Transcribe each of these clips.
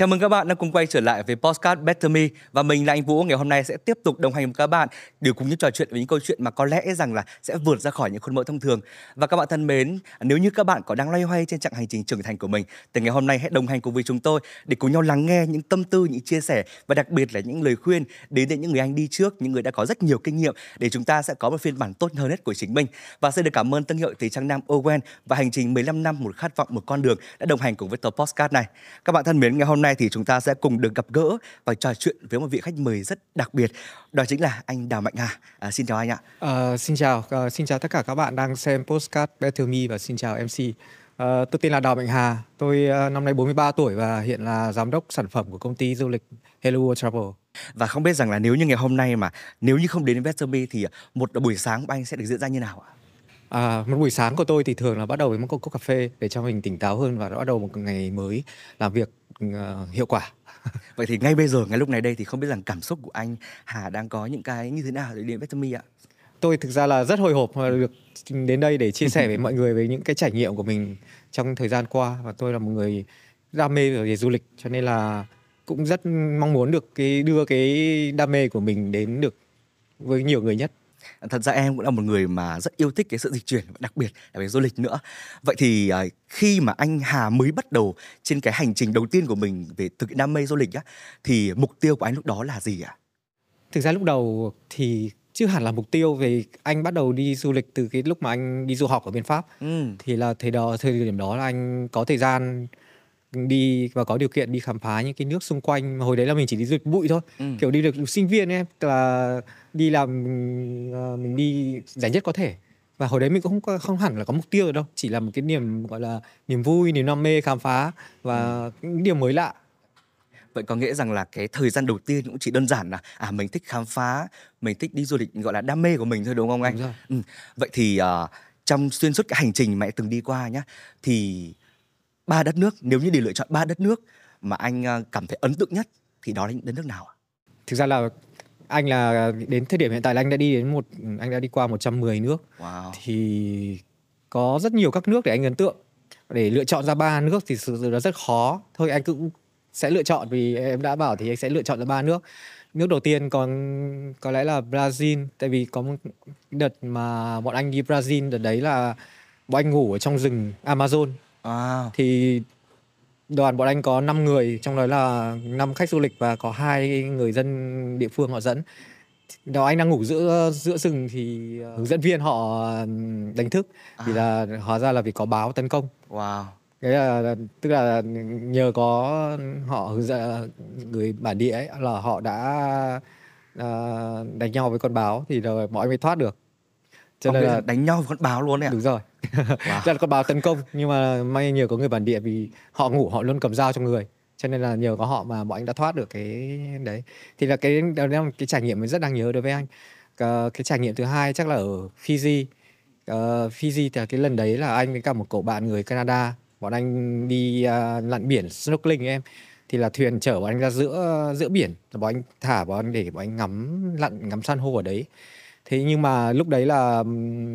Chào mừng các bạn đã cùng quay trở lại với Postcard Better Me và mình là anh Vũ. Ngày hôm nay sẽ tiếp tục đồng hành với các bạn để cùng những trò chuyện với những câu chuyện mà có lẽ rằng là sẽ vượt ra khỏi những khuôn mẫu thông thường. Và các bạn thân mến, nếu như các bạn có đang loay hoay trên chặng hành trình trưởng thành của mình, thì ngày hôm nay hãy đồng hành cùng với chúng tôi để cùng nhau lắng nghe những tâm tư, những chia sẻ và đặc biệt là những lời khuyên đến từ những người anh đi trước, những người đã có rất nhiều kinh nghiệm để chúng ta sẽ có một phiên bản tốt hơn hết của chính mình. Và xin được cảm ơn thương hiệu Thời trang nam Owen và hành trình 15 năm một khát vọng một con đường đã đồng hành cùng với tờ Postcard này. Các bạn thân mến, ngày hôm nay thì chúng ta sẽ cùng được gặp gỡ và trò chuyện với một vị khách mời rất đặc biệt. Đó chính là anh Đào Mạnh Hà. À, xin chào anh ạ. À, xin chào, à, xin chào tất cả các bạn đang xem Postcard Better Me và xin chào MC. À, ờ, tôi tên là Đào Mạnh Hà, tôi năm nay 43 tuổi và hiện là giám đốc sản phẩm của công ty du lịch Hello World Travel. Và không biết rằng là nếu như ngày hôm nay mà nếu như không đến Investor Me thì một buổi sáng của anh sẽ được diễn ra như nào ạ? À, một buổi sáng của tôi thì thường là bắt đầu với một cốc cà phê để cho mình tỉnh táo hơn và bắt đầu một ngày mới làm việc hiệu quả. Vậy thì ngay bây giờ, ngay lúc này đây thì không biết rằng cảm xúc của anh Hà đang có những cái như thế nào để đến Me ạ? Tôi thực ra là rất hồi hộp được đến đây để chia sẻ với mọi người về những cái trải nghiệm của mình trong thời gian qua và tôi là một người đam mê về du lịch cho nên là cũng rất mong muốn được cái đưa cái đam mê của mình đến được với nhiều người nhất thật ra em cũng là một người mà rất yêu thích cái sự dịch chuyển đặc biệt là về du lịch nữa vậy thì à, khi mà anh Hà mới bắt đầu trên cái hành trình đầu tiên của mình về thực hiện đam mê du lịch á thì mục tiêu của anh lúc đó là gì ạ? Thực ra lúc đầu thì chưa hẳn là mục tiêu về anh bắt đầu đi du lịch từ cái lúc mà anh đi du học ở bên Pháp ừ. thì là thời đó thời điểm đó là anh có thời gian đi và có điều kiện đi khám phá những cái nước xung quanh mà hồi đấy là mình chỉ đi du lịch bụi thôi ừ. kiểu đi được sinh viên em là đi làm ờ, mình đi giải nhất có thể và hồi đấy mình cũng không không hẳn là có mục tiêu rồi đâu chỉ là một cái niềm gọi là niềm vui niềm đam mê khám phá và ừ. những điều mới lạ vậy có nghĩa rằng là cái thời gian đầu tiên cũng chỉ đơn giản là à mình thích khám phá mình thích đi du lịch gọi là đam mê của mình thôi đúng không anh đúng rồi. Ừ. vậy thì uh, trong xuyên suốt cái hành trình mà anh từng đi qua nhá thì ba đất nước nếu như để lựa chọn ba đất nước mà anh ờ, cảm thấy ấn tượng nhất thì đó là những đất nước nào ạ? Thực ra là anh là đến thời điểm hiện tại là anh đã đi đến một anh đã đi qua 110 nước. Wow. Thì có rất nhiều các nước để anh ấn tượng. Để lựa chọn ra ba nước thì sự là rất khó. Thôi anh cũng sẽ lựa chọn vì em đã bảo thì anh sẽ lựa chọn ra ba nước. Nước đầu tiên còn có lẽ là Brazil tại vì có một đợt mà bọn anh đi Brazil đợt đấy là bọn anh ngủ ở trong rừng Amazon À. Thì đoàn bọn anh có 5 người, trong đó là 5 khách du lịch và có hai người dân địa phương họ dẫn. Đó anh đang ngủ giữa giữa rừng thì uh, hướng dẫn viên họ đánh thức à. thì là hóa ra là vì có báo tấn công. Wow. Cái là tức là nhờ có họ hướng dẫn người bản địa ấy là họ đã uh, đánh nhau với con báo thì rồi mọi người thoát được cho nên là đánh nhau với con báo luôn đấy ạ đúng rồi wow. Dạ, là con báo tấn công nhưng mà may nhờ có người bản địa vì họ ngủ họ luôn cầm dao trong người. Cho nên là nhờ có họ mà bọn anh đã thoát được cái đấy. Thì là cái đó là cái trải nghiệm mình rất đáng nhớ đối với anh. Cái, cái trải nghiệm thứ hai chắc là ở Fiji. Uh, Fiji thì cái lần đấy là anh với cả một cậu bạn người Canada bọn anh đi uh, lặn biển snorkeling em. Thì là thuyền chở bọn anh ra giữa giữa biển bọn anh thả bọn anh để bọn anh ngắm lặn ngắm san hô ở đấy thế nhưng mà lúc đấy là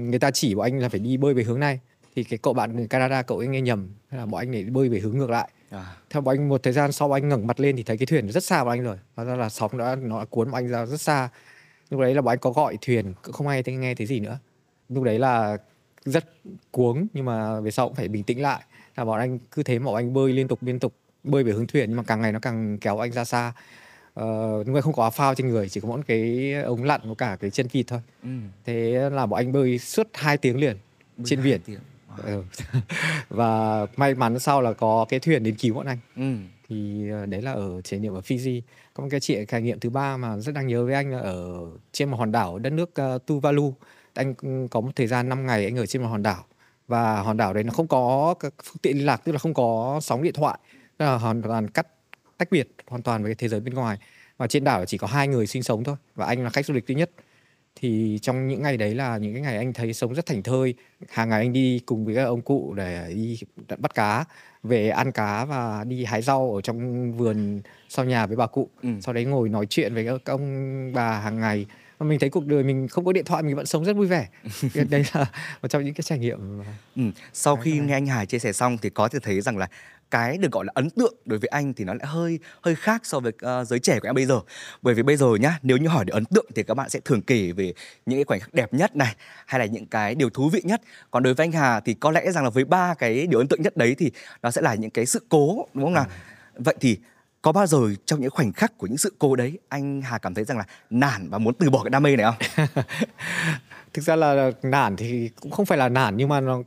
người ta chỉ bọn anh là phải đi bơi về hướng này. Thì cái cậu bạn người Canada cậu ấy nghe nhầm thế là bọn anh để bơi về hướng ngược lại. À. theo bọn anh một thời gian sau bọn anh ngẩng mặt lên thì thấy cái thuyền rất xa bọn anh rồi. Hóa ra là sóng đã nó đã cuốn bọn anh ra rất xa. Lúc đấy là bọn anh có gọi thuyền cũng không ai thấy nghe thấy gì nữa. Lúc đấy là rất cuống nhưng mà về sau cũng phải bình tĩnh lại. Là bọn anh cứ thế mà bọn anh bơi liên tục liên tục bơi về hướng thuyền. Nhưng mà càng ngày nó càng kéo anh ra xa uh, nhưng mà không có áo phao trên người chỉ có mỗi cái ống lặn có cả cái chân vịt thôi ừ. thế là bọn anh bơi suốt 2 tiếng liền bơi trên biển tiếng. Wow. Ừ. và may mắn sau là có cái thuyền đến cứu bọn anh ừ. thì uh, đấy là ở trải nghiệm ở Fiji có một cái chuyện trải nghiệm thứ ba mà rất đáng nhớ với anh là ở trên một hòn đảo đất nước uh, Tuvalu anh có một thời gian 5 ngày anh ở trên một hòn đảo và hòn đảo đấy nó không có các phương tiện liên lạc tức là không có sóng điện thoại tức là hoàn toàn cắt tách biệt hoàn toàn với thế giới bên ngoài. Và trên đảo chỉ có hai người sinh sống thôi và anh là khách du lịch duy nhất. Thì trong những ngày đấy là những cái ngày anh thấy sống rất thành thơi. Hàng ngày anh đi cùng với các ông cụ để đi bắt cá về ăn cá và đi hái rau ở trong vườn sau nhà với bà cụ. Ừ. sau đấy ngồi nói chuyện với các ông bà hàng ngày. Và mình thấy cuộc đời mình không có điện thoại mình vẫn sống rất vui vẻ. Đấy là một trong những cái trải nghiệm ừ. sau khi nghe anh Hải chia sẻ xong thì có thể thấy rằng là cái được gọi là ấn tượng đối với anh thì nó lại hơi hơi khác so với uh, giới trẻ của em bây giờ bởi vì bây giờ nhá nếu như hỏi để ấn tượng thì các bạn sẽ thường kể về những cái khoảnh khắc đẹp nhất này hay là những cái điều thú vị nhất còn đối với anh Hà thì có lẽ rằng là với ba cái điều ấn tượng nhất đấy thì nó sẽ là những cái sự cố đúng không nào ừ. vậy thì có bao giờ trong những khoảnh khắc của những sự cố đấy anh Hà cảm thấy rằng là nản và muốn từ bỏ cái đam mê này không? thực ra là nản thì cũng không phải là nản nhưng mà nó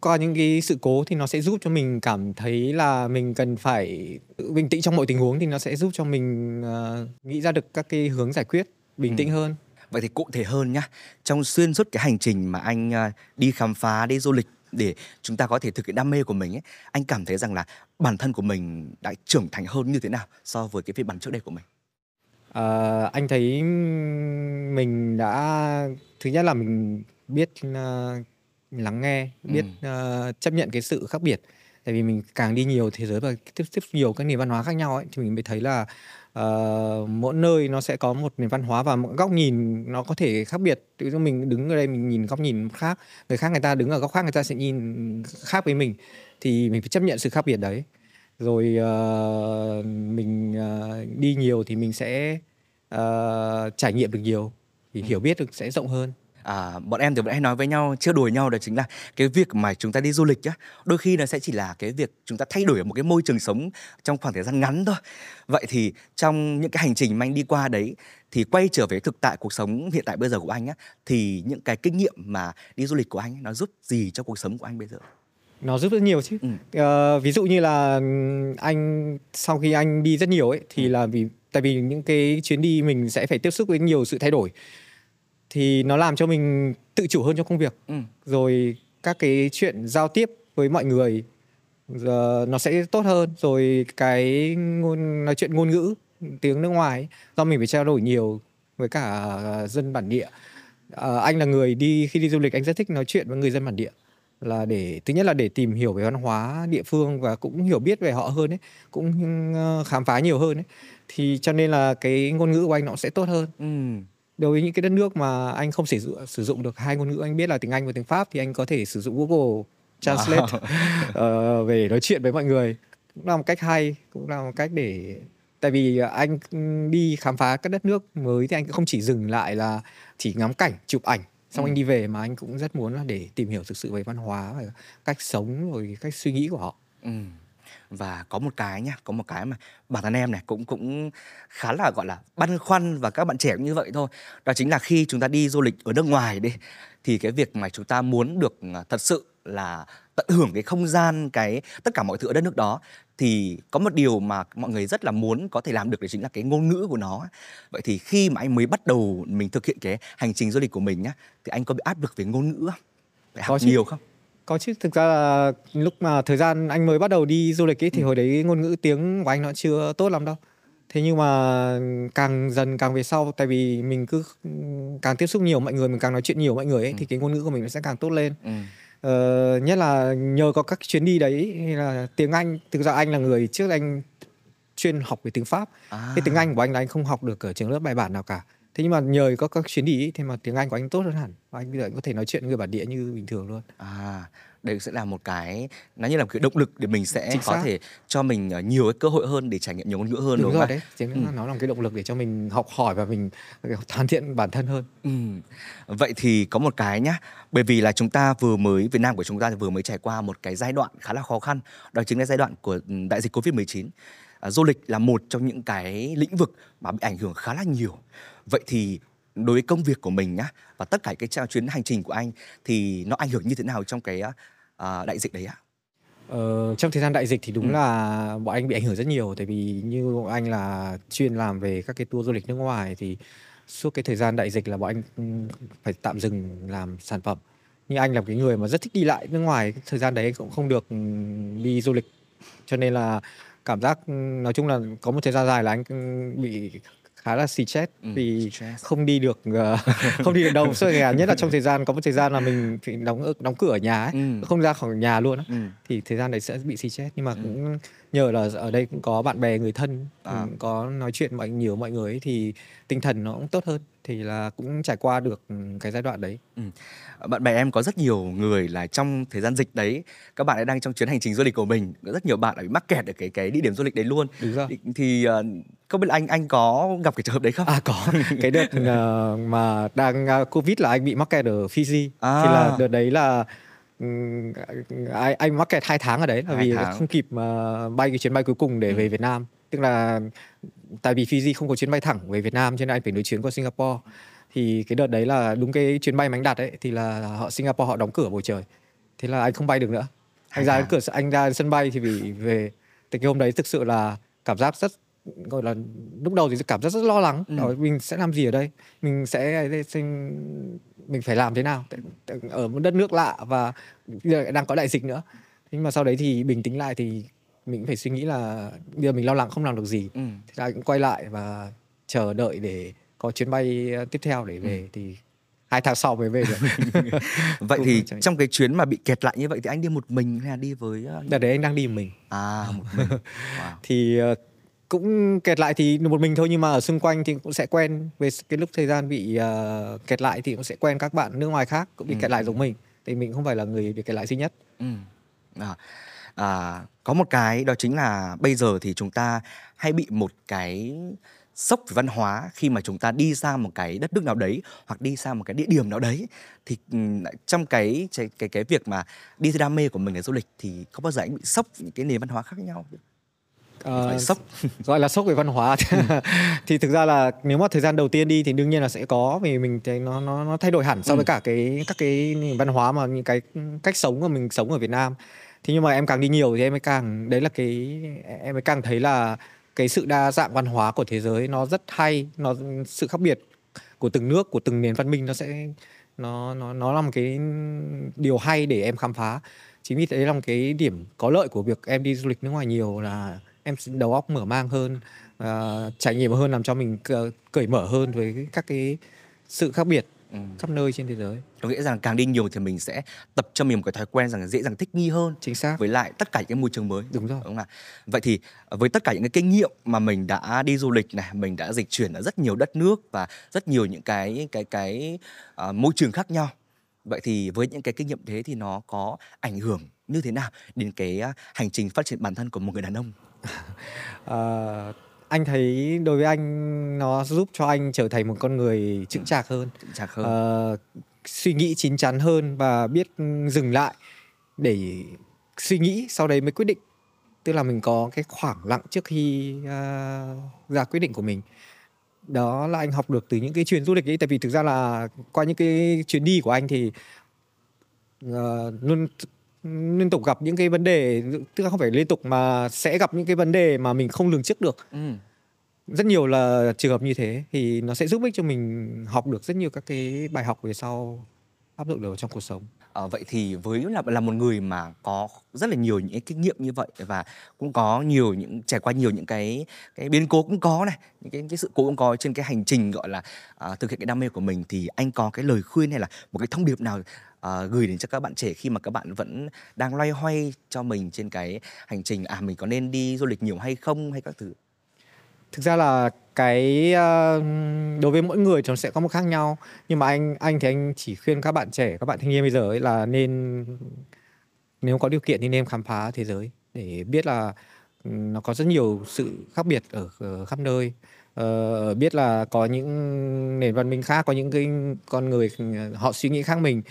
qua những cái sự cố thì nó sẽ giúp cho mình cảm thấy là mình cần phải bình tĩnh trong mọi tình huống thì nó sẽ giúp cho mình uh, nghĩ ra được các cái hướng giải quyết bình ừ. tĩnh hơn vậy thì cụ thể hơn nhá trong xuyên suốt cái hành trình mà anh uh, đi khám phá đi du lịch để chúng ta có thể thực hiện đam mê của mình ấy anh cảm thấy rằng là bản thân của mình đã trưởng thành hơn như thế nào so với cái phiên bản trước đây của mình à, anh thấy mình đã thứ nhất là mình biết uh, lắng nghe biết uh, chấp nhận cái sự khác biệt. Tại vì mình càng đi nhiều thế giới và tiếp tiếp nhiều các nền văn hóa khác nhau ấy thì mình mới thấy là uh, mỗi nơi nó sẽ có một nền văn hóa và một góc nhìn nó có thể khác biệt. Ví dụ mình đứng ở đây mình nhìn góc nhìn khác người khác người ta đứng ở góc khác người ta sẽ nhìn khác với mình. Thì mình phải chấp nhận sự khác biệt đấy rồi uh, mình uh, đi nhiều thì mình sẽ uh, trải nghiệm được nhiều. Thì ừ. hiểu biết được sẽ rộng hơn. À, bọn em thì vẫn hay nói với nhau chưa đùa nhau đó chính là cái việc mà chúng ta đi du lịch á đôi khi nó sẽ chỉ là cái việc chúng ta thay đổi một cái môi trường sống trong khoảng thời gian ngắn thôi. Vậy thì trong những cái hành trình mà anh đi qua đấy thì quay trở về thực tại cuộc sống hiện tại bây giờ của anh á thì những cái kinh nghiệm mà đi du lịch của anh ấy, nó giúp gì cho cuộc sống của anh bây giờ nó giúp rất nhiều chứ ừ. uh, ví dụ như là anh sau khi anh đi rất nhiều ấy thì ừ. là vì tại vì những cái chuyến đi mình sẽ phải tiếp xúc với nhiều sự thay đổi thì nó làm cho mình tự chủ hơn trong công việc ừ. rồi các cái chuyện giao tiếp với mọi người giờ nó sẽ tốt hơn rồi cái ngôn nói chuyện ngôn ngữ tiếng nước ngoài do mình phải trao đổi nhiều với cả dân bản địa à, anh là người đi khi đi du lịch anh rất thích nói chuyện với người dân bản địa là để thứ nhất là để tìm hiểu về văn hóa địa phương và cũng hiểu biết về họ hơn ấy cũng ờ, khám phá nhiều hơn ấy. Thì cho nên là cái ngôn ngữ của anh nó sẽ tốt hơn. Ừ. Đối với những cái đất nước mà anh không sử dụng sử dụng được hai ngôn ngữ anh biết là tiếng Anh và tiếng Pháp thì anh có thể sử dụng Google Translate wow. uh, về nói chuyện với mọi người. Cũng là một cách hay cũng là một cách để tại vì anh đi khám phá các đất nước mới thì anh cũng không chỉ dừng lại là chỉ ngắm cảnh chụp ảnh xong ừ. anh đi về mà anh cũng rất muốn là để tìm hiểu thực sự về văn hóa và cách sống rồi cách suy nghĩ của họ. Ừ. Và có một cái nhá có một cái mà bản thân em này cũng cũng khá là gọi là băn khoăn và các bạn trẻ cũng như vậy thôi. Đó chính là khi chúng ta đi du lịch ở nước ngoài đi thì cái việc mà chúng ta muốn được à, thật sự là tận hưởng cái không gian cái tất cả mọi thứ ở đất nước đó thì có một điều mà mọi người rất là muốn có thể làm được đấy chính là cái ngôn ngữ của nó. Vậy thì khi mà anh mới bắt đầu mình thực hiện cái hành trình du lịch của mình nhá thì anh có bị áp lực về ngôn ngữ không? Phải học nhiều không? Có chứ. Thực ra là lúc mà thời gian anh mới bắt đầu đi du lịch ấy thì ừ. hồi đấy ngôn ngữ tiếng của anh nó chưa tốt lắm đâu. Thế nhưng mà càng dần càng về sau tại vì mình cứ càng tiếp xúc nhiều mọi người mình càng nói chuyện nhiều mọi người ấy ừ. thì cái ngôn ngữ của mình nó sẽ càng tốt lên. Ừ. ờ, nhất là nhờ có các chuyến đi đấy hay là tiếng anh thực ra anh là người trước anh chuyên học về tiếng pháp. À. cái tiếng anh của anh là anh không học được ở trường lớp bài bản nào cả. Thế nhưng mà nhờ có các chuyến đi ấy, thì mà tiếng Anh của anh tốt hơn hẳn. Và anh bây giờ anh có thể nói chuyện với người bản địa như bình thường luôn. À đây sẽ là một cái nó như là một cái động lực để mình sẽ có thể cho mình ờ, nhiều cái cơ hội hơn để trải nghiệm nhiều ngôn ngữ hơn đúng, đúng rồi đấy chính ừ. nó là một cái động lực để cho mình học hỏi và mình hoàn thiện bản thân hơn. Ừ. vậy thì có một cái nhá bởi vì là chúng ta vừa mới Việt Nam của chúng ta vừa mới trải qua một cái giai đoạn khá là khó khăn đó chính là giai đoạn của ừ, đại dịch Covid 19 à, du lịch là một trong những cái lĩnh vực mà bị ảnh hưởng khá là nhiều. Vậy thì đối với công việc của mình nhá và tất cả cái chuyến hành trình của anh thì nó ảnh hưởng như thế nào trong cái uh, đại dịch đấy ạ? Ờ, trong thời gian đại dịch thì đúng ừ. là bọn anh bị ảnh hưởng rất nhiều tại vì như bọn anh là chuyên làm về các cái tour du lịch nước ngoài thì suốt cái thời gian đại dịch là bọn anh ừ, phải tạm dừng làm sản phẩm nhưng anh là cái người mà rất thích đi lại nước ngoài thời gian đấy cũng không được ừ, đi du lịch cho nên là cảm giác nói chung là có một thời gian dài là anh bị khá là xì chết ừ, vì stress. không đi được uh, không đi được đâu so nhất là trong thời gian có một thời gian là mình phải đóng đóng cửa ở nhà ấy ừ. không ra khỏi nhà luôn á ừ. thì thời gian đấy sẽ bị xì chết nhưng mà ừ. cũng nhờ là ở đây cũng có bạn bè người thân à. có nói chuyện mọi nhiều mọi người ấy, thì tinh thần nó cũng tốt hơn thì là cũng trải qua được cái giai đoạn đấy. Ừ. Bạn bè em có rất nhiều người là trong thời gian dịch đấy các bạn ấy đang trong chuyến hành trình du lịch của mình có rất nhiều bạn bị mắc kẹt ở cái cái địa điểm du lịch đấy luôn. Đúng rồi. Thì uh, không biết là anh anh có gặp cái trường hợp đấy không? À có. cái đợt uh, mà đang covid là anh bị mắc kẹt ở Fiji. À. Thì là đợt đấy là anh, anh mắc kẹt hai tháng ở đấy là vì tháng. không kịp mà bay cái chuyến bay cuối cùng để ừ. về Việt Nam. Tức là tại vì Fiji không có chuyến bay thẳng về Việt Nam cho nên anh phải nối chuyến qua Singapore. Thì cái đợt đấy là đúng cái chuyến bay mà anh đặt ấy thì là họ Singapore họ đóng cửa bầu trời. Thế là anh không bay được nữa. Anh ra cửa anh ra sân bay thì vì về. Thì cái hôm đấy thực sự là cảm giác rất gọi là lúc đầu thì cảm giác rất lo lắng. Ừ. mình sẽ làm gì ở đây? Mình sẽ mình phải làm thế nào ở một đất nước lạ và đang có đại dịch nữa nhưng mà sau đấy thì bình tĩnh lại thì mình phải suy nghĩ là bây giờ mình lo lắng không làm được gì ừ. thì là cũng quay lại và chờ đợi để có chuyến bay tiếp theo để về ừ. thì hai tháng sau mới về được vậy thì trong cái chuyến mà bị kẹt lại như vậy thì anh đi một mình hay là đi với đợt đấy anh đang đi một mình à một mình wow. thì uh, cũng kẹt lại thì một mình thôi nhưng mà ở xung quanh thì cũng sẽ quen về cái lúc thời gian bị uh, kẹt lại thì cũng sẽ quen các bạn nước ngoài khác cũng bị ừ. kẹt lại giống mình thì mình không phải là người bị kẹt lại duy nhất ừ. à, à, có một cái đó chính là bây giờ thì chúng ta hay bị một cái sốc về văn hóa khi mà chúng ta đi sang một cái đất nước nào đấy hoặc đi sang một cái địa điểm nào đấy thì ừ, trong cái cái cái, cái việc mà đi theo đam mê của mình là du lịch thì có bao giờ anh bị sốc những cái nền văn hóa khác nhau uh, sốc gọi là sốc về văn hóa ừ. thì thực ra là nếu mà thời gian đầu tiên đi thì đương nhiên là sẽ có vì mình thấy nó nó nó thay đổi hẳn so với ừ. cả cái các cái văn hóa mà những cái cách sống mà mình sống ở Việt Nam thế nhưng mà em càng đi nhiều thì em mới càng đấy là cái em mới càng thấy là cái sự đa dạng văn hóa của thế giới nó rất hay nó sự khác biệt của từng nước của từng nền văn minh nó sẽ nó nó nó là một cái điều hay để em khám phá chính vì thế là một cái điểm có lợi của việc em đi du lịch nước ngoài nhiều là em đầu óc mở mang hơn uh, trải nghiệm hơn làm cho mình cởi mở hơn với các cái sự khác biệt ừ. khắp nơi trên thế giới. Có nghĩa rằng càng đi nhiều thì mình sẽ tập cho mình một cái thói quen rằng dễ dàng thích nghi hơn chính xác. với lại tất cả những cái môi trường mới. Đúng rồi. Đúng không ạ? Vậy thì với tất cả những cái kinh nghiệm mà mình đã đi du lịch này mình đã dịch chuyển ở rất nhiều đất nước và rất nhiều những cái cái cái uh, môi trường khác nhau vậy thì với những cái kinh nghiệm thế thì nó có ảnh hưởng như thế nào đến cái uh, hành trình phát triển bản thân của một người đàn ông uh, anh thấy đối với anh nó giúp cho anh trở thành một con người chững chạc hơn, chững chạc hơn. Uh, suy nghĩ chín chắn hơn và biết dừng lại để suy nghĩ sau đấy mới quyết định. Tức là mình có cái khoảng lặng trước khi uh, ra quyết định của mình. Đó là anh học được từ những cái chuyến du lịch ấy. Tại vì thực ra là qua những cái chuyến đi của anh thì uh, luôn liên tục gặp những cái vấn đề tức là không phải liên tục mà sẽ gặp những cái vấn đề mà mình không lường trước được ừ. rất nhiều là trường hợp như thế thì nó sẽ giúp ích cho mình học được rất nhiều các cái bài học về sau áp dụng được trong cuộc sống à, vậy thì với là là một người mà có rất là nhiều những cái kinh nghiệm như vậy và cũng có nhiều những trải qua nhiều những cái cái biến cố cũng có này những cái cái sự cố cũng có trên cái hành trình gọi là à, thực hiện cái đam mê của mình thì anh có cái lời khuyên hay là một cái thông điệp nào à, gửi đến cho các bạn trẻ khi mà các bạn vẫn đang loay hoay cho mình trên cái hành trình à mình có nên đi du lịch nhiều hay không hay các thứ? Thực ra là cái uh, đối với mỗi người nó sẽ có một khác nhau. Nhưng mà anh anh thì anh chỉ khuyên các bạn trẻ các bạn thanh niên bây giờ ấy là nên nếu có điều kiện thì nên khám phá thế giới để biết là ừ, nó có rất nhiều sự khác biệt ở, ở khắp nơi. Uh, biết là có những nền văn minh khác có những cái con người họ suy nghĩ khác mình.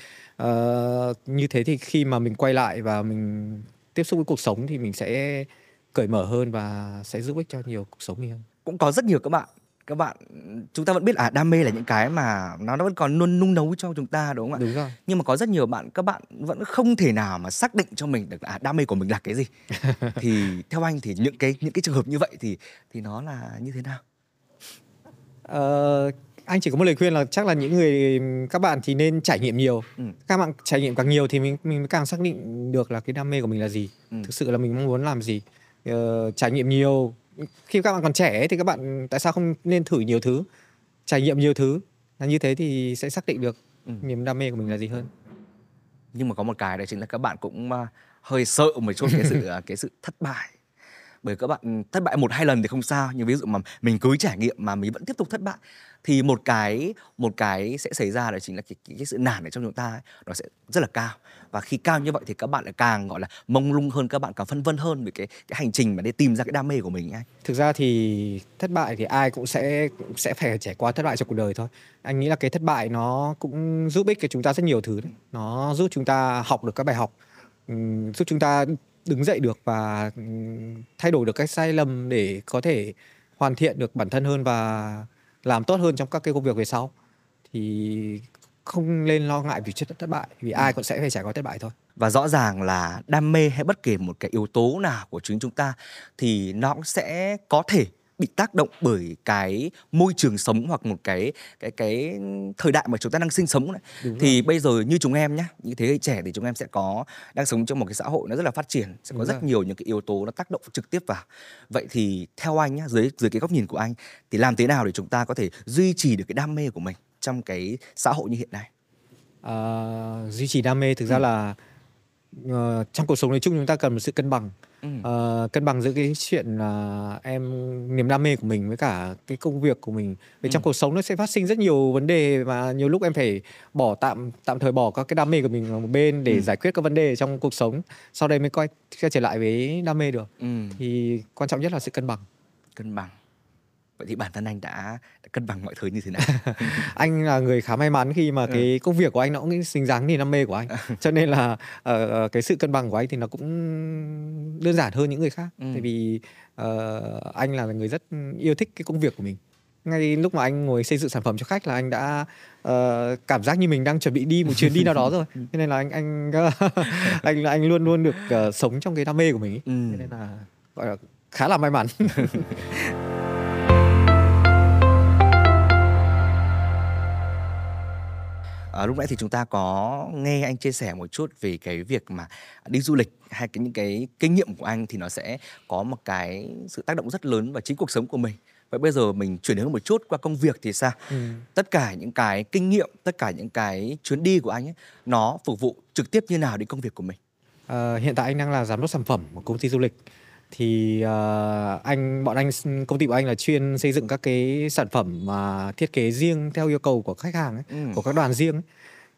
Uh, như thế thì khi mà mình quay lại và mình tiếp xúc với cuộc sống thì mình sẽ cởi mở hơn và sẽ giúp ích cho nhiều cuộc sống hơn. Cũng có rất nhiều các bạn các bạn chúng ta vẫn biết à đam mê là những cái mà nó nó vẫn còn luôn nung nấu cho chúng ta đúng không ạ? Đúng rồi. Nhưng mà có rất nhiều bạn các bạn vẫn không thể nào mà xác định cho mình được à đam mê của mình là cái gì. Thì theo anh thì những cái những cái trường hợp như vậy thì thì nó là như thế nào? Uh, anh chỉ có một lời khuyên là chắc là những người các bạn thì nên trải nghiệm nhiều. Ừ. các bạn trải nghiệm càng nhiều thì mình mình càng xác định được là cái đam mê của mình là gì. Ừ. thực sự là mình mong muốn làm gì uh, trải nghiệm nhiều. Khi các bạn còn trẻ ấy, thì các bạn tại sao không nên thử nhiều thứ? Trải nghiệm nhiều thứ. Là như thế thì sẽ xác định được ừ. niềm đam mê của mình là gì hơn. Nhưng mà có một cái đó chính là các bạn cũng uh, hơi sợ một chút cái sự uh, cái sự thất bại bởi các bạn thất bại một hai lần thì không sao nhưng ví dụ mà mình cứ trải nghiệm mà mình vẫn tiếp tục thất bại thì một cái một cái sẽ xảy ra là chính là cái, cái, cái sự nản ở trong chúng ta ấy, nó sẽ rất là cao. Và khi cao như vậy thì các bạn lại càng gọi là mông lung hơn các bạn càng phân vân hơn về cái cái hành trình mà để tìm ra cái đam mê của mình ấy. thực ra thì thất bại thì ai cũng sẽ sẽ phải trải qua thất bại trong cuộc đời thôi. Anh nghĩ là cái thất bại nó cũng giúp ích cho chúng ta rất nhiều thứ đấy. Nó giúp chúng ta học được các bài học giúp chúng ta đứng dậy được và thay đổi được cái sai lầm để có thể hoàn thiện được bản thân hơn và làm tốt hơn trong các cái công việc về sau. Thì không nên lo ngại vì chuyện thất bại, vì ai cũng sẽ phải trải qua thất bại thôi. Và rõ ràng là đam mê hay bất kể một cái yếu tố nào của chính chúng ta thì nó cũng sẽ có thể bị tác động bởi cái môi trường sống hoặc một cái cái cái thời đại mà chúng ta đang sinh sống này. thì bây giờ như chúng em nhé những thế hệ trẻ thì chúng em sẽ có đang sống trong một cái xã hội nó rất là phát triển sẽ có Đúng rất rồi. nhiều những cái yếu tố nó tác động trực tiếp vào vậy thì theo anh nhé dưới dưới cái góc nhìn của anh thì làm thế nào để chúng ta có thể duy trì được cái đam mê của mình trong cái xã hội như hiện nay à, duy trì đam mê thực ra ừ. là uh, trong cuộc sống nói chung chúng ta cần một sự cân bằng uh, cân bằng giữa cái chuyện là em niềm đam mê của mình với cả cái công việc của mình vì trong cuộc sống nó sẽ phát sinh rất nhiều vấn đề và nhiều lúc em phải bỏ tạm tạm thời bỏ các cái đam mê của mình vào một bên để ừ. giải quyết các vấn đề trong cuộc sống. Sau đây mới quay trở lại với đam mê được. Ừ. thì quan trọng nhất là sự cân bằng. Cân bằng vậy thì bản thân anh đã, đã cân bằng mọi thứ như thế nào? Anh là người khá may mắn khi mà ừ. cái công việc của anh nó cũng xứng đáng như đam mê của anh. Cho nên là uh, cái sự cân bằng của anh thì nó cũng đơn giản hơn những người khác. Ừ. tại vì uh, anh là người rất yêu thích cái công việc của mình. Ngay lúc mà anh ngồi xây dựng sản phẩm cho khách là anh đã uh, cảm giác như mình đang chuẩn bị đi một chuyến đi nào đó rồi. Cho nên là anh anh anh anh luôn luôn được uh, sống trong cái đam mê của mình ừ. cho nên là gọi là khá là may mắn À, lúc nãy thì chúng ta có nghe anh chia sẻ một chút về cái việc mà đi du lịch hay cái những cái kinh nghiệm của anh thì nó sẽ có một cái sự tác động rất lớn vào chính cuộc sống của mình. Vậy bây giờ mình chuyển hướng một chút qua công việc thì sao? Ừ. Tất cả những cái kinh nghiệm, tất cả những cái chuyến đi của anh ấy nó phục vụ trực tiếp như nào đến công việc của mình? À, hiện tại anh đang là giám đốc sản phẩm của công ty du lịch thì uh, anh bọn anh công ty của anh là chuyên xây dựng các cái sản phẩm mà thiết kế riêng theo yêu cầu của khách hàng ấy, ừ. của các đoàn riêng ấy.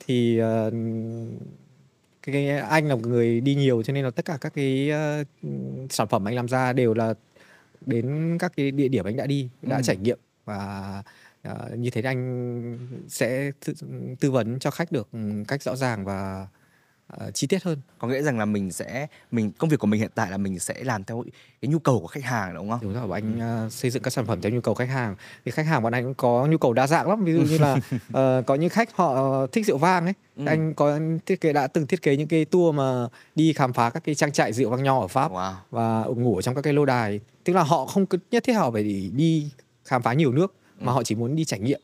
thì uh, cái, anh là một người đi nhiều cho nên là tất cả các cái uh, sản phẩm anh làm ra đều là đến các cái địa điểm anh đã đi đã ừ. trải nghiệm và uh, như thế anh sẽ tư, tư vấn cho khách được cách rõ ràng và uh, chi tiết hơn. Có nghĩa rằng là mình sẽ mình công việc của mình hiện tại là mình sẽ làm theo cái nhu cầu của khách hàng đúng không? Đúng rồi anh uh, xây dựng các sản phẩm theo nhu cầu khách hàng. Thì khách hàng bọn anh cũng có nhu cầu đa dạng lắm. Ví dụ như là uh, có những khách họ thích rượu vang ấy. Ừ. anh có thiết kế đã từng thiết kế những cái tour mà đi khám phá các cái trang trại rượu vang nho ở pháp wow. và ngủ ở trong các cái lô đài. Tức là họ không nhất thiết họ phải đi khám phá nhiều nước mà ừ. họ chỉ muốn đi trải nghiệm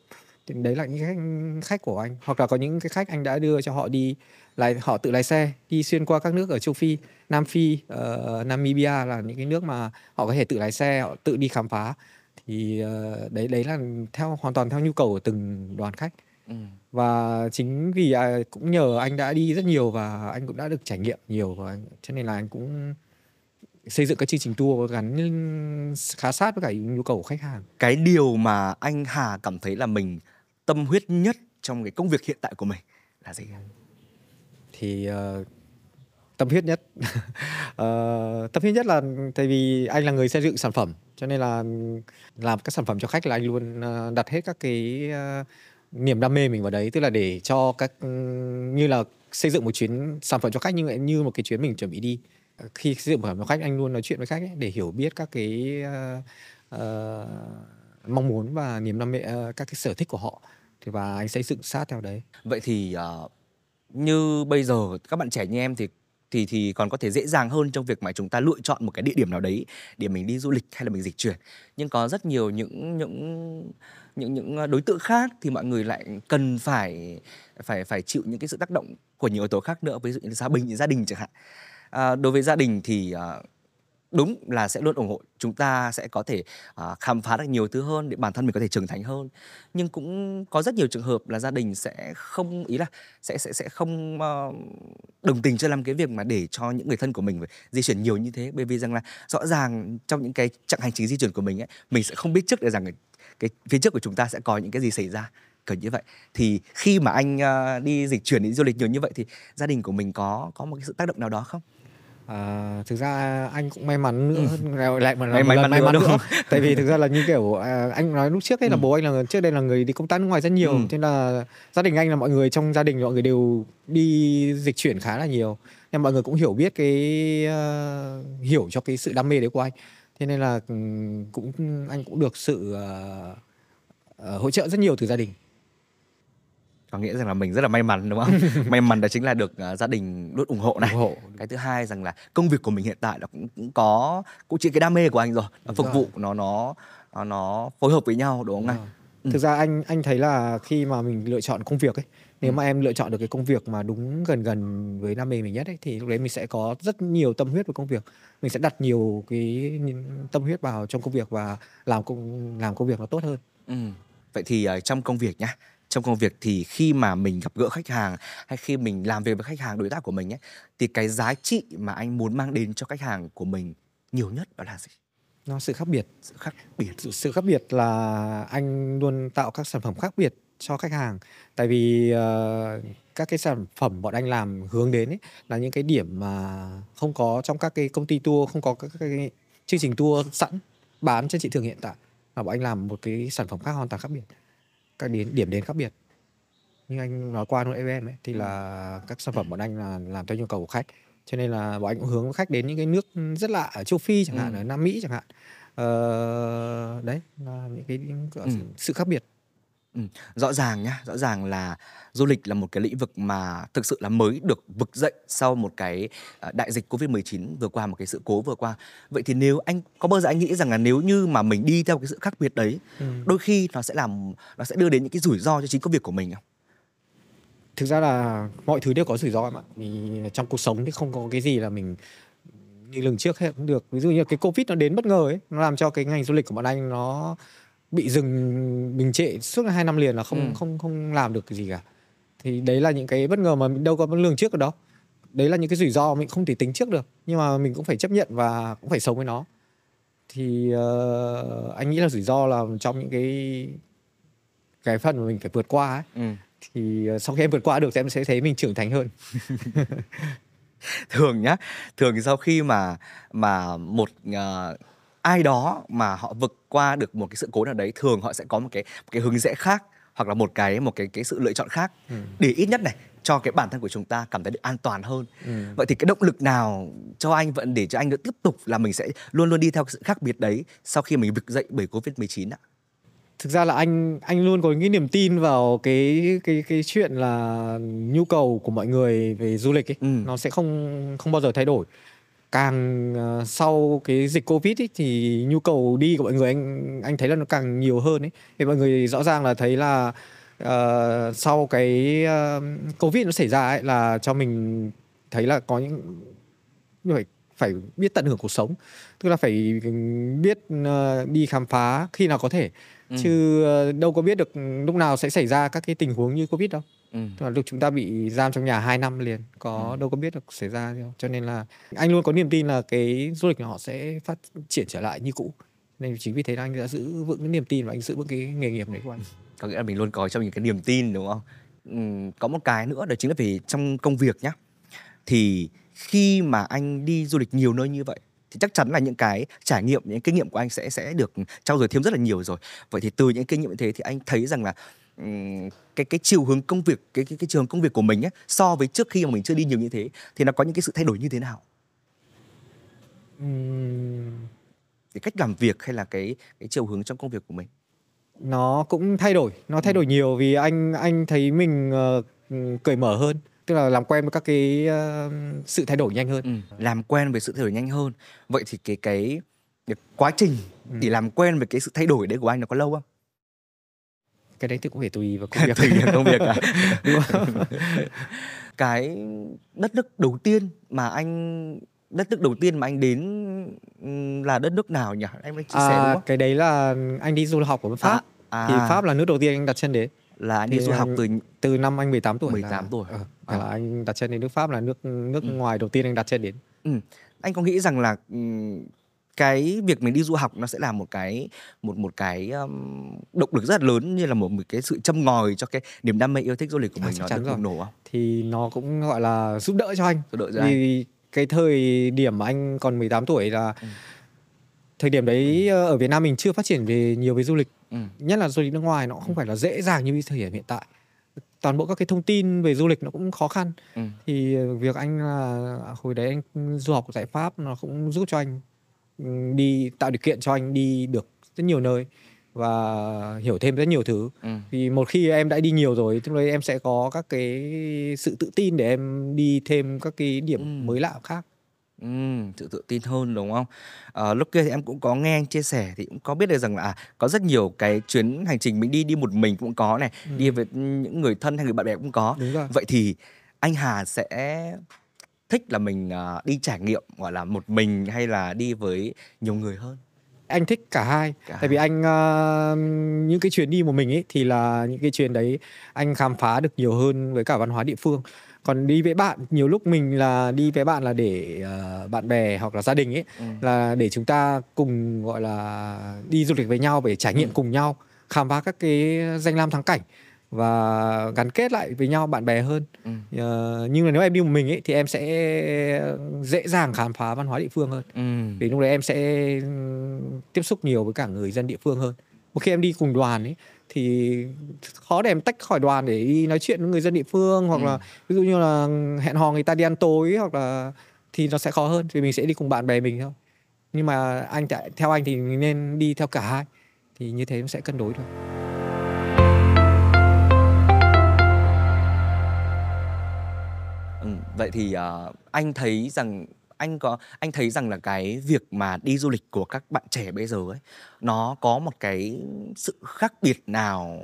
thì đấy là những khách, khách của anh hoặc là có những cái khách anh đã đưa cho họ đi lái họ tự lái xe đi xuyên qua các nước ở châu Phi, Nam Phi, uh, Namibia là những cái nước mà họ có thể tự lái xe, họ tự đi khám phá. Thì uh, đấy đấy là theo hoàn toàn theo nhu cầu của từng đoàn khách. Ừ. Và chính vì à, cũng nhờ anh đã đi rất nhiều và anh cũng đã được trải nghiệm nhiều và anh, cho nên là anh cũng xây dựng các chương trình tour gắn khá sát với cả nhu cầu của khách hàng. Cái điều mà anh Hà cảm thấy là mình tâm huyết nhất trong cái công việc hiện tại của mình là gì? thì uh, tâm huyết nhất. Uh, tâm huyết nhất là tại vì anh là người xây dựng sản phẩm cho nên là làm các sản phẩm cho khách là anh luôn uh, đặt hết các cái uh, niềm đam mê mình vào đấy. Tức là để cho các ừ, như là xây dựng một chuyến sản phẩm cho khách như như một cái chuyến mình chuẩn bị đi. Khi xây dựng sản phẩm cho khách anh luôn nói chuyện với khách ấy, để hiểu biết các cái uh, uh, mong muốn và niềm đam mê uh, các cái sở thích của họ thì và anh xây dựng sát theo đấy. Vậy thì uh, như bây giờ các bạn trẻ như em thì thì thì còn có thể dễ dàng hơn trong việc mà chúng ta lựa chọn một cái địa điểm nào đấy để mình đi du lịch hay là mình dịch chuyển. Nhưng có rất nhiều những những những những đối tượng khác thì mọi người lại cần phải phải phải chịu những cái sự tác động của nhiều yếu tố khác nữa. Ví dụ như gia đình gia đình chẳng hạn. À, đối với gia đình thì uh, đúng là sẽ luôn ủng hộ chúng ta sẽ có thể uh, khám phá được nhiều thứ hơn để bản thân mình có thể trưởng thành hơn. Nhưng cũng có rất nhiều trường hợp là gia đình sẽ không ý là sẽ sẽ sẽ không uh, đồng tình cho làm cái việc mà để cho những người thân của mình phải di chuyển nhiều như thế. Bởi vì rằng là rõ ràng trong những cái chặng hành trình di chuyển của mình ấy mình sẽ không biết trước được rằng cái, cái phía trước của chúng ta sẽ có những cái gì xảy ra kiểu như vậy. Thì khi mà anh uh, đi dịch chuyển đi du lịch nhiều như vậy thì gia đình của mình có có một cái sự tác động nào đó không? À, thực ra anh cũng may mắn nữa ừ. lại mà may, may, mắn, may mắn nữa, nữa. tại vì thực ra là như kiểu à, anh nói lúc trước ấy là ừ. bố anh là trước đây là người đi công tác nước ngoài rất nhiều ừ. thế là gia đình anh là mọi người trong gia đình mọi người đều đi dịch chuyển khá là nhiều nên mọi người cũng hiểu biết cái uh, hiểu cho cái sự đam mê đấy của anh thế nên là ừ, cũng anh cũng được sự uh, uh, hỗ trợ rất nhiều từ gia đình có nghĩa rằng là mình rất là may mắn đúng không may mắn đó chính là được uh, gia đình luôn ủng hộ này ủng hộ. cái thứ hai rằng là công việc của mình hiện tại là cũng, cũng có cũng chỉ cái đam mê của anh rồi nó phục vụ nó nó nó nó phối hợp với nhau đúng không anh ừ. thực ra anh anh thấy là khi mà mình lựa chọn công việc ấy nếu ừ. mà em lựa chọn được cái công việc mà đúng gần gần với đam mê mình nhất ấy thì lúc đấy mình sẽ có rất nhiều tâm huyết vào công việc mình sẽ đặt nhiều cái tâm huyết vào trong công việc và làm công làm công việc nó tốt hơn ừ. vậy thì uh, trong công việc nhá trong công việc thì khi mà mình gặp gỡ khách hàng hay khi mình làm việc với khách hàng đối tác của mình ấy thì cái giá trị mà anh muốn mang đến cho khách hàng của mình nhiều nhất đó là gì? Nó sự khác biệt sự khác biệt sự khác biệt là anh luôn tạo các sản phẩm khác biệt cho khách hàng. Tại vì uh, các cái sản phẩm bọn anh làm hướng đến ấy là những cái điểm mà không có trong các cái công ty tour không có các cái chương trình tour sẵn bán trên thị trường hiện tại. Mà bọn anh làm một cái sản phẩm khác hoàn toàn khác biệt các điểm điểm đến khác biệt. Như anh nói qua lúc event ấy thì là các sản phẩm bọn anh là làm theo nhu cầu của khách. Cho nên là bọn anh cũng hướng khách đến những cái nước rất lạ ở châu phi chẳng hạn ừ. ở nam mỹ chẳng hạn. Ờ, đấy là những cái ừ. sự khác biệt Ừ, rõ ràng nhá, rõ ràng là du lịch là một cái lĩnh vực mà thực sự là mới được vực dậy sau một cái à, đại dịch Covid-19 vừa qua, một cái sự cố vừa qua. Vậy thì nếu anh có bao giờ anh nghĩ rằng là nếu như mà mình đi theo cái sự khác biệt đấy, ừ. đôi khi nó sẽ làm nó sẽ đưa đến những cái rủi ro cho chính công việc của mình không? Thực ra là mọi thứ đều có rủi ro em ạ. Vì trong cuộc sống thì không có cái gì là mình như lần trước hết cũng được. Ví dụ như cái Covid nó đến bất ngờ ấy, nó làm cho cái ngành du lịch của bọn anh nó bị dừng bình trệ suốt hai năm liền là không ừ. không không làm được cái gì cả. Thì đấy là những cái bất ngờ mà mình đâu có lường trước được đâu đấy là những cái rủi ro mình không thể tính trước được nhưng mà mình cũng phải chấp nhận và cũng phải sống với nó. Thì uh, anh nghĩ là rủi ro là trong những cái cái phần mà mình phải vượt qua ấy. Ừ. thì uh, sau khi em vượt qua được thì em sẽ thấy mình trưởng thành hơn. Thường nhá thường sau khi mà mà một uh, ai đó mà họ vượt qua được một cái sự cố nào đấy thường họ sẽ có một cái một cái hướng rẽ khác hoặc là một cái một cái cái sự lựa chọn khác ừ. để ít nhất này cho cái bản thân của chúng ta cảm thấy được an toàn hơn ừ. vậy thì cái động lực nào cho anh vẫn để cho anh được tiếp tục là mình sẽ luôn luôn đi theo sự khác biệt đấy sau khi mình vực dậy bởi covid 19 ạ thực ra là anh anh luôn có cái niềm tin vào cái cái cái chuyện là nhu cầu của mọi người về du lịch ấy ừ. nó sẽ không không bao giờ thay đổi càng uh, sau cái dịch covid ấy, thì nhu cầu đi của mọi người anh anh thấy là nó càng nhiều hơn ấy. Thì mọi người rõ ràng là thấy là uh, sau cái uh, covid nó xảy ra ấy là cho mình thấy là có những phải phải biết tận hưởng cuộc sống. Tức là phải biết uh, đi khám phá khi nào có thể. Ừ. chứ uh, đâu có biết được lúc nào sẽ xảy ra các cái tình huống như covid đâu Ừ. Tức là lúc chúng ta bị giam trong nhà 2 năm liền có ừ. đâu có biết được xảy ra đâu. Cho nên là anh luôn có niềm tin là cái du lịch họ sẽ phát triển trở lại như cũ. Nên chính vì thế là anh đã giữ vững cái niềm tin và anh giữ vững cái nghề nghiệp đấy của anh. Có nghĩa là mình luôn có trong những cái niềm tin đúng không? Ừ, có một cái nữa đó chính là về trong công việc nhá thì khi mà anh đi du lịch nhiều nơi như vậy thì chắc chắn là những cái trải nghiệm những kinh nghiệm của anh sẽ sẽ được trau dồi thêm rất là nhiều rồi. Vậy thì từ những kinh nghiệm như thế thì anh thấy rằng là cái cái chiều hướng công việc cái cái cái trường công việc của mình ấy so với trước khi mà mình chưa đi nhiều như thế thì nó có những cái sự thay đổi như thế nào uhm. cái cách làm việc hay là cái cái chiều hướng trong công việc của mình nó cũng thay đổi nó thay đổi nhiều vì anh anh thấy mình uh, cởi mở hơn tức là làm quen với các cái uh, sự thay đổi nhanh hơn ừ. làm quen với sự thay đổi nhanh hơn vậy thì cái cái, cái quá trình ừ. để làm quen với cái sự thay đổi đấy của anh nó có lâu không cái đấy thì cũng phải tùy vào công việc tùy vào công việc à cái đất nước đầu tiên mà anh đất nước đầu tiên mà anh đến là đất nước nào nhỉ? Em đã chia sẻ À, đúng không? cái đấy là anh đi du học ở Pháp. À, Thì à, Pháp là nước đầu tiên anh đặt chân đến. là anh đi thì du học từ Từ năm anh 18 tuổi 18 là, tuổi. ờ, À. là anh đặt chân đến nước Pháp là nước nước Ừ. ngoài đầu tiên anh đặt chân đến. anh có nghĩ rằng là cái việc mình đi du học nó sẽ là một cái một một cái um, động lực rất là lớn như là một, một cái sự châm ngòi cho cái niềm đam mê yêu thích du lịch của À, mình chắc nó được bùng nổ không? Thì nó cũng gọi là giúp đỡ cho anh. Tôi đợi cho anh. Vì cái thời điểm mà anh còn 18 tuổi là Ừ. thời điểm đấy ờ, ở Việt Nam mình chưa phát triển về nhiều về du lịch Ừ. nhất là du lịch nước ngoài nó không phải là dễ dàng như thời điểm hiện tại toàn bộ các cái thông tin về du lịch nó cũng khó khăn Ừ. thì ờ, việc anh là hồi đấy anh du học tại Pháp nó cũng giúp cho anh ừ, đi tạo điều kiện cho anh đi được rất nhiều nơi và hiểu thêm rất nhiều thứ Ừ. vì một khi em đã đi nhiều rồi tức là em sẽ có các cái sự tự tin để em đi thêm các cái điểm Ừ. mới lạ khác Ừm, sự tự tin hơn đúng không? Ờ, lúc kia thì em cũng có nghe anh chia sẻ thì cũng có biết được rằng là à, có rất nhiều cái chuyến hành trình mình đi đi một mình cũng có này, Ừ. đi với những người thân hay người bạn bè cũng có. đúng rồi Vậy thì anh Hà sẽ thích là mình à, đi trải nghiệm gọi là một mình hay là đi với nhiều người hơn? anh thích cả hai Cả tại vì anh ờ, những cái chuyến đi một mình ấy thì là những cái chuyến đấy anh khám phá được nhiều hơn với cả văn hóa địa phương còn đi với bạn nhiều lúc mình là đi với bạn là để ờ, bạn bè hoặc là gia đình ấy Ừ. là để chúng ta cùng gọi là đi du lịch với nhau để trải nghiệm Ừ. cùng nhau khám phá các cái danh lam thắng cảnh và gắn kết lại với nhau bạn bè hơn Ừ. Ờ, nhưng mà nếu em đi một mình ấy thì em sẽ dễ dàng khám phá văn hóa địa phương hơn Ừ. vì lúc đấy em sẽ ừm, tiếp xúc nhiều với cả người dân địa phương hơn một khi em đi cùng đoàn ấy thì khó để em tách khỏi đoàn để đi nói chuyện với người dân địa phương hoặc Ừ. là ví dụ như là hẹn hò người ta đi ăn tối hoặc là thì nó sẽ khó hơn vì mình sẽ đi cùng bạn bè mình thôi nhưng mà anh theo anh thì mình nên đi theo cả hai thì như thế nó sẽ cân đối được vậy thì ờ, anh thấy rằng anh có anh thấy rằng là cái việc mà đi du lịch của các bạn trẻ bây giờ ấy nó có một cái sự khác biệt nào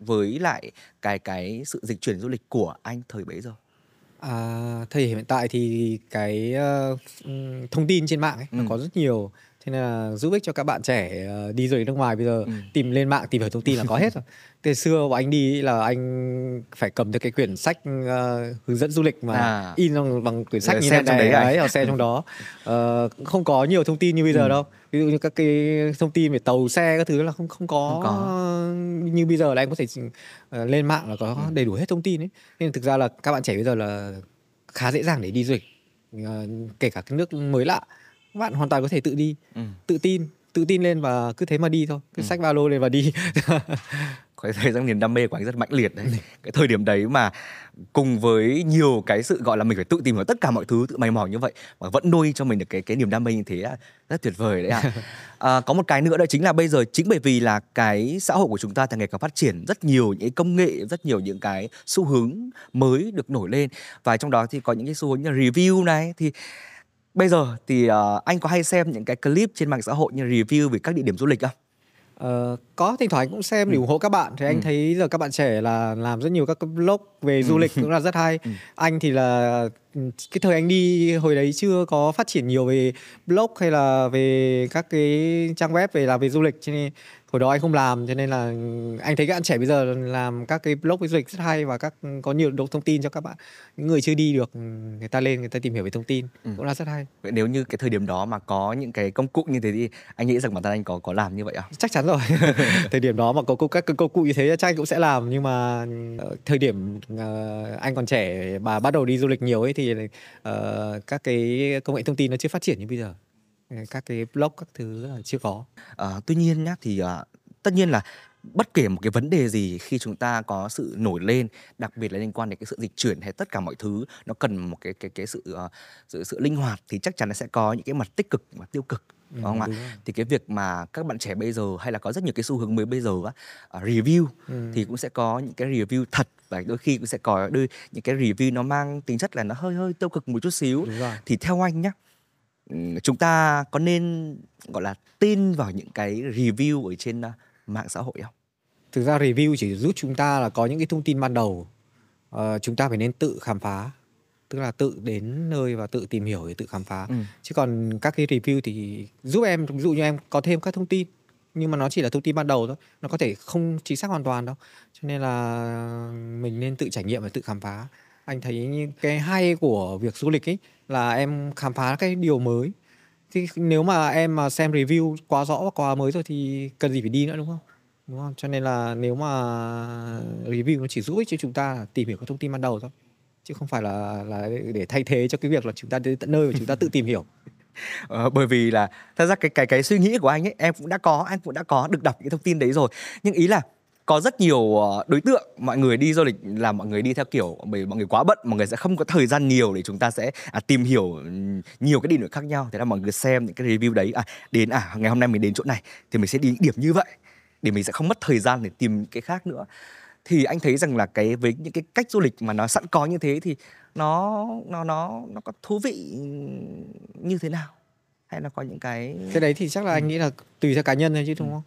với lại cái cái sự dịch chuyển du lịch của anh thời bấy giờ? À, thời hiện tại thì cái ừm, thông tin trên mạng ấy, nó Ừ. có rất nhiều thế nên là giúp ích cho các bạn trẻ ờ, đi du lịch nước ngoài bây giờ Ừ. tìm lên mạng tìm hiểu thông tin là có hết rồi. Từ xưa bọn anh đi là anh phải cầm theo cái quyển sách ờ, hướng dẫn du lịch mà À. in bằng, bằng quyển sách Rồi như xem thế trong này đấy à? ấy, hoặc xem trong đó Ờ, cũng không có nhiều thông tin như bây giờ Ừ. đâu ví dụ như các cái thông tin về tàu xe các thứ là không không có, Không có. như bây giờ là anh có thể ờ, lên mạng là có Ừ. đầy đủ hết thông tin ấy nên thực ra là các bạn trẻ bây giờ là khá dễ dàng để đi du lịch Ờ, kể cả cái nước mới lạ các bạn hoàn toàn có thể tự đi Ừ. tự tin tự tin lên và cứ thế mà đi thôi cứ Ừ. xách ba lô lên và đi Có thể thấy rằng niềm đam mê của anh rất mãnh liệt đấy. Cái thời điểm đấy mà cùng với nhiều cái sự gọi là mình phải tự tìm hiểu tất cả mọi thứ, tự mày mò như vậy mà vẫn nuôi cho mình được cái cái niềm đam mê như thế rất tuyệt vời đấy ạ. À, có một cái nữa đó chính là bây giờ chính bởi vì là cái xã hội của chúng ta càng ngày càng phát triển rất nhiều những cái công nghệ, rất nhiều những cái xu hướng mới được nổi lên và trong đó thì có những cái xu hướng như là review này thì bây giờ thì ờ, anh có hay xem những cái clip trên mạng xã hội như review về các địa điểm du lịch không? Ờ, có thỉnh thoảng cũng xem để ủng hộ các bạn thì anh Ừ. thấy giờ các bạn trẻ là làm rất nhiều các cái blog về du Ừ. lịch cũng là rất hay Ừ. anh thì là ừ, cái thời anh đi hồi đấy chưa có phát triển nhiều về blog hay là về các cái trang web về làm về du lịch cho nên hồi đó anh không làm cho nên là anh thấy các bạn trẻ bây giờ làm các cái blog về du lịch rất hay và các có nhiều độ thông tin cho các bạn những người chưa đi được người ta lên người ta tìm hiểu về thông tin Ừ. cũng là rất hay Vậy nếu như cái thời điểm đó mà có những cái công cụ như thế thì anh nghĩ rằng bản thân anh có có làm như vậy không? chắc chắn rồi thời điểm đó mà có các công cụ như thế chắc anh cũng sẽ làm nhưng mà ờ, thời điểm ờ, anh còn trẻ và bắt đầu đi du lịch nhiều ấy thì ờ, các cái công nghệ thông tin nó chưa phát triển như bây giờ. Các cái blog các thứ là chưa có. Ờ, tuy nhiên nhá thì uh, tất nhiên là bất kể một cái vấn đề gì khi chúng ta có sự nổi lên đặc biệt là liên quan đến cái sự dịch chuyển hay tất cả mọi thứ nó cần một cái cái cái sự ờ, sự sự linh hoạt thì chắc chắn là sẽ có những cái mặt tích cực và tiêu cực Ừ, đúng không ạ? Thì cái việc mà các bạn trẻ bây giờ hay là có rất nhiều cái xu hướng mới bây giờ á ờ, review Ừ. thì cũng sẽ có những cái review thật và đôi khi cũng sẽ có đôi những cái review nó mang tính chất là nó hơi hơi tiêu cực một chút xíu thì theo anh nhá ừm, chúng ta có nên gọi là tin vào những cái review ở trên à, mạng xã hội không? thực ra review chỉ giúp chúng ta là có những cái thông tin ban đầu. Ờ, chúng ta phải nên tự khám phá. Tức là tự đến nơi và tự tìm hiểu để tự khám phá. Ừ. chứ còn các cái review thì giúp em ví dụ như em có thêm các thông tin nhưng mà nó chỉ là thông tin ban đầu thôi. Nó có thể không chính xác hoàn toàn đâu. Cho nên là mình nên tự trải nghiệm và tự khám phá. Anh thấy cái hay của việc du lịch ấy là em khám phá cái điều mới thì nếu mà em mà xem review quá rõ và quá mới rồi thì cần gì phải đi nữa đúng không? Đúng không? Cho nên là nếu mà review nó chỉ giúp ích cho chúng ta tìm hiểu các thông tin ban đầu thôi. Chứ không phải là là để thay thế cho cái việc là chúng ta đến tận nơi và chúng ta tự tìm hiểu. Ờ, bởi vì là thật ra cái cái cái suy nghĩ của anh ấy em cũng đã có anh cũng đã có được đọc những thông tin đấy rồi. Nhưng ý là có rất nhiều ờ, đối tượng mọi người đi du lịch là mọi người đi theo kiểu bởi mọi người quá bận mọi người sẽ không có thời gian nhiều để chúng ta sẽ à, tìm hiểu nhiều cái địa điểm khác nhau. Thế là mọi người xem những cái review đấy à đến à ngày hôm nay mình đến chỗ này thì mình sẽ đi điểm như vậy để mình sẽ không mất thời gian để tìm cái khác nữa. Thì anh thấy rằng là cái với những cái cách du lịch mà nó sẵn có như thế thì nó nó nó nó có thú vị như thế nào? Hay là có những cái cái đấy thì chắc là anh nghĩ là tùy theo cá nhân thôi chứ đúng không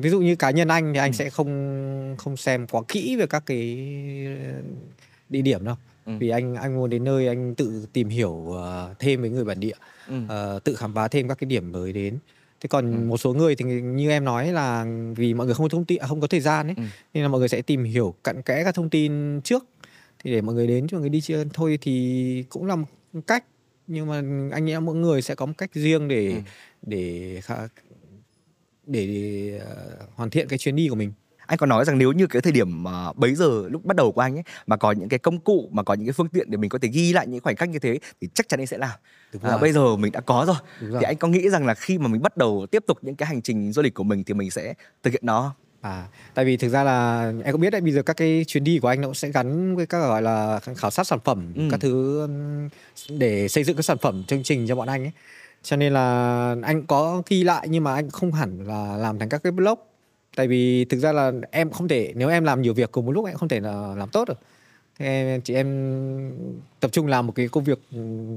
ví dụ như cá nhân anh thì anh ừ. sẽ không không xem quá kỹ về các cái địa điểm đâu ừ. vì anh anh muốn đến nơi anh tự tìm hiểu uh, thêm với người bản địa ừ. uh, tự khám phá thêm các cái điểm mới đến thế còn ừ. một số người thì như em nói là vì mọi người không có thông tin không có thời gian ấy ừ. nên là mọi người sẽ tìm hiểu cặn kẽ các thông tin trước thì để mọi người đến cho mọi người đi chơi thôi thì cũng là một cách nhưng mà anh nghĩ mỗi người sẽ có một cách riêng để ừ. để để uh, hoàn thiện cái chuyến đi của mình. Anh có nói rằng nếu như cái thời điểm mà bấy giờ lúc bắt đầu của anh ấy mà có những cái công cụ mà có những cái phương tiện để mình có thể ghi lại những khoảnh khắc như thế thì chắc chắn anh sẽ làm. Đúng à, bây giờ mình đã có rồi. rồi. Thì anh có nghĩ rằng là khi mà mình bắt đầu tiếp tục những cái hành trình du lịch của mình thì mình sẽ thực hiện nó À, tại vì thực ra là em có biết đấy bây giờ các cái chuyến đi của anh nó cũng sẽ gắn với các gọi là khảo sát sản phẩm ừ. các thứ để xây dựng các sản phẩm chương trình cho bọn anh ấy cho nên là anh có ghi lại nhưng mà anh không hẳn là làm thành các cái blog tại vì thực ra là em không thể nếu em làm nhiều việc cùng một lúc em không thể là làm tốt được thế em chị em tập trung làm một cái công việc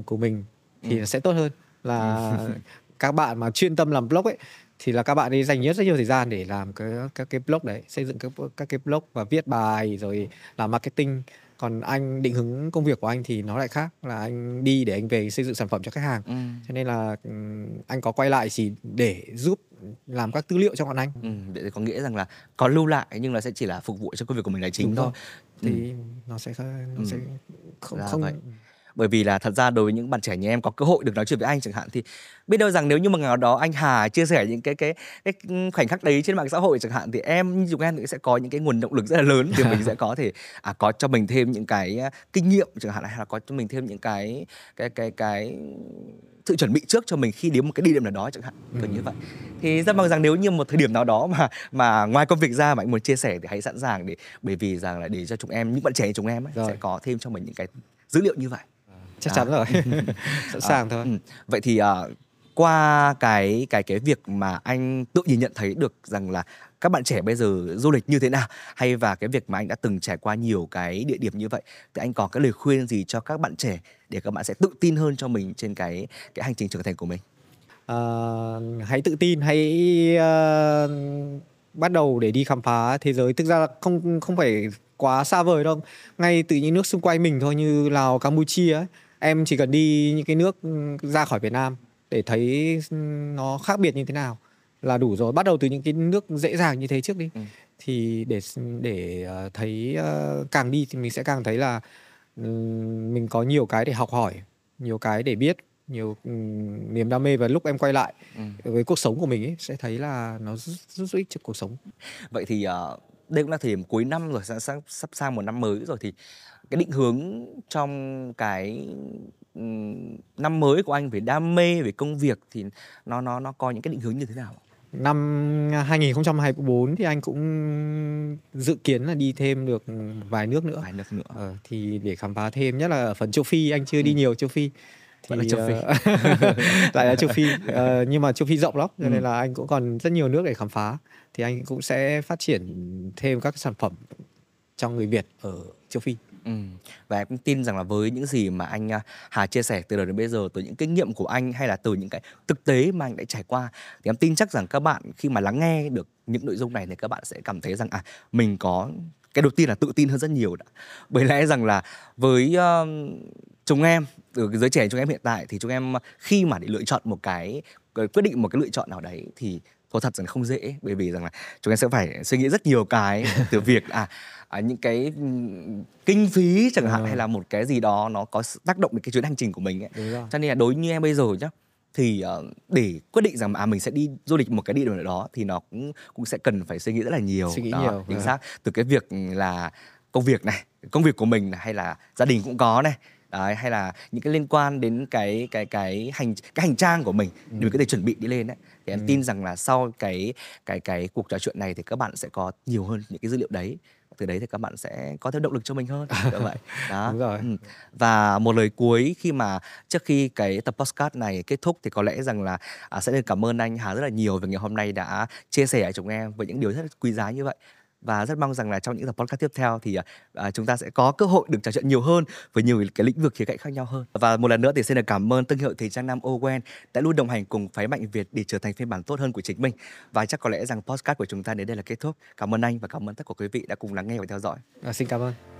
của mình thì ừ. sẽ tốt hơn là ừ. các bạn mà chuyên tâm làm blog ấy thì là các bạn ấy dành rất, rất nhiều thời gian để làm cái các cái blog đấy xây dựng các các cái blog và viết bài rồi làm marketing còn anh định hướng công việc của anh thì nó lại khác là anh đi để anh về xây dựng sản phẩm cho khách hàng ừ. cho nên là ừ, anh có quay lại chỉ để giúp làm các tư liệu cho bọn anh ừ, để có nghĩa rằng là có lưu lại nhưng là sẽ chỉ là phục vụ cho công việc của mình là chính Đúng thôi thì ừ. nó sẽ nó ừ. sẽ không là không vậy bởi vì là thật ra đối với những bạn trẻ như em có cơ hội được nói chuyện với anh chẳng hạn thì biết đâu rằng nếu như mà ngày đó anh Hà chia sẻ những cái cái cái khoảnh khắc đấy trên mạng xã hội chẳng hạn thì em như chúng em thì sẽ có những cái nguồn động lực rất là lớn để mình sẽ có thể à có cho mình thêm những cái à, kinh nghiệm chẳng hạn hay là có cho mình thêm những cái cái cái cái sự chuẩn bị trước cho mình khi đến một cái địa điểm nào đó chẳng hạn kiểu ừ. như vậy. Thì rất mong rằng nếu như một thời điểm nào đó mà mà ngoài công việc ra mà anh muốn chia sẻ thì hãy sẵn sàng để bởi vì rằng là để cho chúng em những bạn trẻ như chúng em ấy, sẽ có thêm cho mình những cái dữ liệu như vậy chắc à. chắn rồi. Sẵn sàng à, thôi. Ừ. vậy thì uh, qua cái cái cái việc mà anh tự nhìn nhận thấy được rằng là các bạn trẻ bây giờ du lịch như thế nào hay và cái việc mà anh đã từng trải qua nhiều cái địa điểm như vậy thì anh có cái lời khuyên gì cho các bạn trẻ để các bạn sẽ tự tin hơn cho mình trên cái cái hành trình trưởng thành của mình? Uh, hãy tự tin hãy uh, bắt đầu để đi khám phá thế giới. Thực ra là không không phải quá xa vời đâu. Ngay từ những nước xung quanh mình thôi như lào campuchia ấy em chỉ cần đi những cái nước ừ, ra khỏi Việt Nam để thấy ừ, nó khác biệt như thế nào là đủ rồi bắt đầu từ những cái nước dễ dàng như thế trước đi ừ. thì để để ờ, thấy ờ, càng đi thì mình sẽ càng thấy là mình có nhiều cái để học hỏi nhiều cái để biết nhiều niềm đam mê và lúc em quay lại ừ. với cuộc sống của mình ấy sẽ thấy là nó rất, rất, rất ích cho cuộc sống vậy thì uh, đây cũng là thời điểm cuối năm rồi sắp sắp sang một năm mới rồi thì cái định hướng trong cái năm mới của anh về đam mê về công việc thì nó nó nó có những cái định hướng như thế nào? Năm 2024 thì anh cũng dự kiến là đi thêm được vài nước nữa. Vài nước nữa. Ờ, thì để khám phá thêm nhất là ở phần châu Phi anh chưa đi ừ. nhiều châu Phi thì là châu Phi. Uh, lại là châu Phi uh, nhưng mà châu Phi rộng lắm cho ừ. nên là anh cũng còn rất nhiều nước để khám phá thì anh cũng sẽ phát triển thêm các sản phẩm cho người Việt ở châu Phi. Ừ. Và em cũng tin rằng là với những gì mà anh à, Hà chia sẻ từ đầu đến bây giờ từ những kinh nghiệm của anh hay là từ những cái thực tế mà anh đã trải qua thì em tin chắc rằng các bạn khi mà lắng nghe được những nội dung này thì các bạn sẽ cảm thấy rằng à mình có cái đầu tiên là tự tin hơn rất nhiều đã. Bởi lẽ rằng là với uh, chúng em từ cái giới trẻ chúng em hiện tại thì chúng em khi mà để lựa chọn một cái ờ, quyết định một cái lựa chọn nào đấy thì có thật rằng không dễ bởi vì rằng là chúng em sẽ phải suy nghĩ rất nhiều cái từ việc à, à những cái kinh phí chẳng hạn ừ. hay là một cái gì đó nó có tác động đến cái chuyến hành trình của mình ấy. cho nên là đối như em bây giờ nhá thì uh, để quyết định rằng à mình sẽ đi du lịch một cái địa điểm nào đó thì nó cũng cũng sẽ cần phải suy nghĩ rất là nhiều suy nghĩ đó, nhiều chính à. xác từ cái việc là công việc này công việc của mình này, hay là gia đình cũng có này đấy hay là những cái liên quan đến cái cái cái hành cái hành trang của mình ừ. để mình có thể chuẩn bị đi lên đấy thì em ừ. tin rằng là sau cái cái cái cuộc trò chuyện này thì các bạn sẽ có nhiều hơn những cái dữ liệu đấy từ đấy thì các bạn sẽ có thêm động lực cho mình hơn như vậy đó Đúng rồi. Ừ. và một lời cuối khi mà trước khi cái tập podcast này kết thúc thì có lẽ rằng là à, sẽ được cảm ơn anh Hà rất là nhiều về ngày hôm nay đã chia sẻ với chúng em với những điều rất quý giá như vậy và rất mong rằng là trong những tập podcast tiếp theo thì à, à, chúng ta sẽ có cơ hội được trò chuyện nhiều hơn với nhiều cái lĩnh vực khía cạnh khác nhau hơn. Và một lần nữa thì xin được cảm ơn thương hiệu thời trang nam Owen đã luôn đồng hành cùng phái mạnh Việt để trở thành phiên bản tốt hơn của chính mình. Và chắc có lẽ rằng podcast của chúng ta đến đây là kết thúc. Cảm ơn anh và cảm ơn tất cả quý vị đã cùng lắng nghe và theo dõi. À, xin cảm ơn.